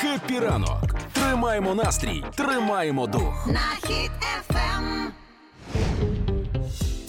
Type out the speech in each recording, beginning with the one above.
Хеппі ранок. Тримаємо настрій, тримаємо дух. на хід ефем.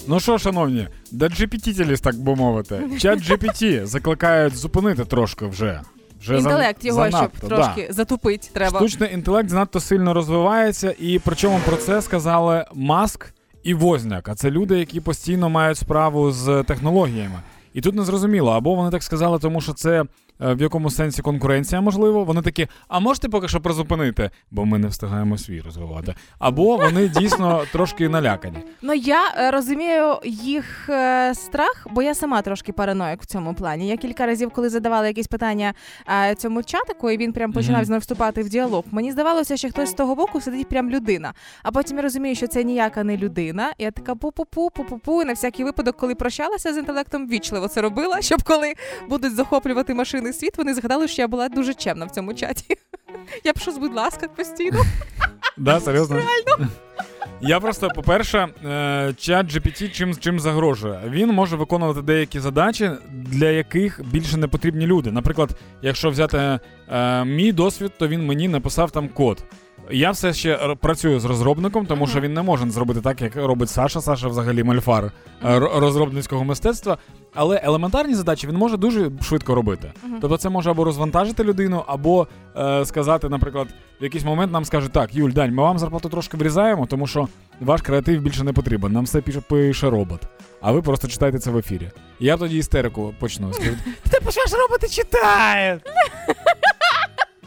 Ну що, шановні, де GPT, так би мовити, чат GPT закликають зупинити трошки вже. вже Інтелект за- його, занадто, щоб да. трошки затупить треба. Штучний інтелект занадто сильно розвивається, і причому про це сказали Маск і Возняк. А це люди, які постійно мають справу з технологіями. І тут не зрозуміло, або вони так сказали, тому що це в якому сенсі конкуренція, можливо. Вони такі, а можете поки що призупинити, бо ми не встигаємо свій розвивати. Або вони дійсно трошки налякані. Ну я е, розумію їх е, страх, бо я сама трошки параноїк в цьому плані. Я кілька разів, коли задавала якісь питання е, цьому чатику, і він прям починав Мгм. з мною вступати в діалог. Мені здавалося, що хтось з того боку сидить прям людина. А потім я розумію, що це ніяка не людина. І я така пу-пу-пу, пу-пу-пу. І на всякий випадок, коли прощалася з інтелектом, вічливо це робила, щоб коли будуть захоплювати машини світ, вони згадали, що я була дуже чемна в цьому чаті. Я пишу, будь ласка, постійно. Да, серйозно? Я просто, по-перше, е, чат GPT чим, чим загрожує. Він може виконувати деякі задачі, для яких більше не потрібні люди. Наприклад, якщо взяти е, мій досвід, то він мені написав там код. Я все ще працюю з розробником, тому що він не може зробити так, як робить Саша. Саша взагалі мальфар е, розробницького мистецтва. Але елементарні задачі він може дуже швидко робити. Тобто це може або розвантажити людину, або е, сказати, наприклад, в якийсь момент нам скажуть, так, Юль, Дань, ми вам зарплату трошки врізаємо, тому що ваш креатив більше не потрібен. Нам все пише, пише робот. А ви просто читаєте це в ефірі. Я тоді істерику почну. Ти почнеш роботи читає.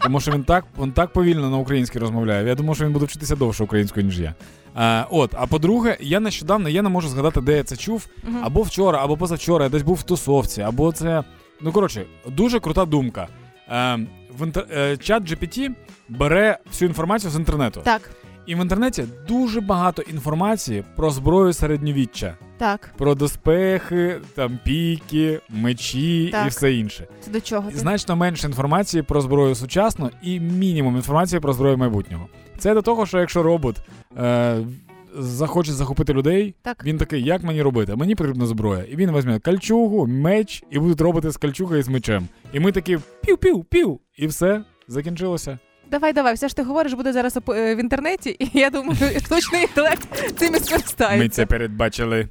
Тому що він так, він так повільно на українській розмовляє. Я думаю, що він буде вчитися довше українською, ніж я. А, от, а по-друге, я нещодавно я не можу згадати, де я це чув. Або вчора, або позавчора, я десь був в тусовці, або це. Ну, коротше, дуже крута думка. Е, в інтер... е, чат GPT бере всю інформацію з інтернету. Так, І в інтернеті дуже багато інформації про зброю середньовіччя, так. про доспехи, там піки, мечі Так. і все інше. Це до чого ти? Значно менше інформації про зброю сучасну і мінімум інформації про зброю майбутнього. Це до того, що якщо робот е, захоче захопити людей, Так. він такий, як мені робити? Мені потрібна зброя. І він візьме кальчугу, меч, і будуть робити з кальчугою і з мечем. І ми такі пів-пів-пів, і все закінчилося. Давай, давай, все ж ти говориш, буде зараз е, в інтернеті, і я думаю, штучний інтелект цим і скористається. Ми це передбачили.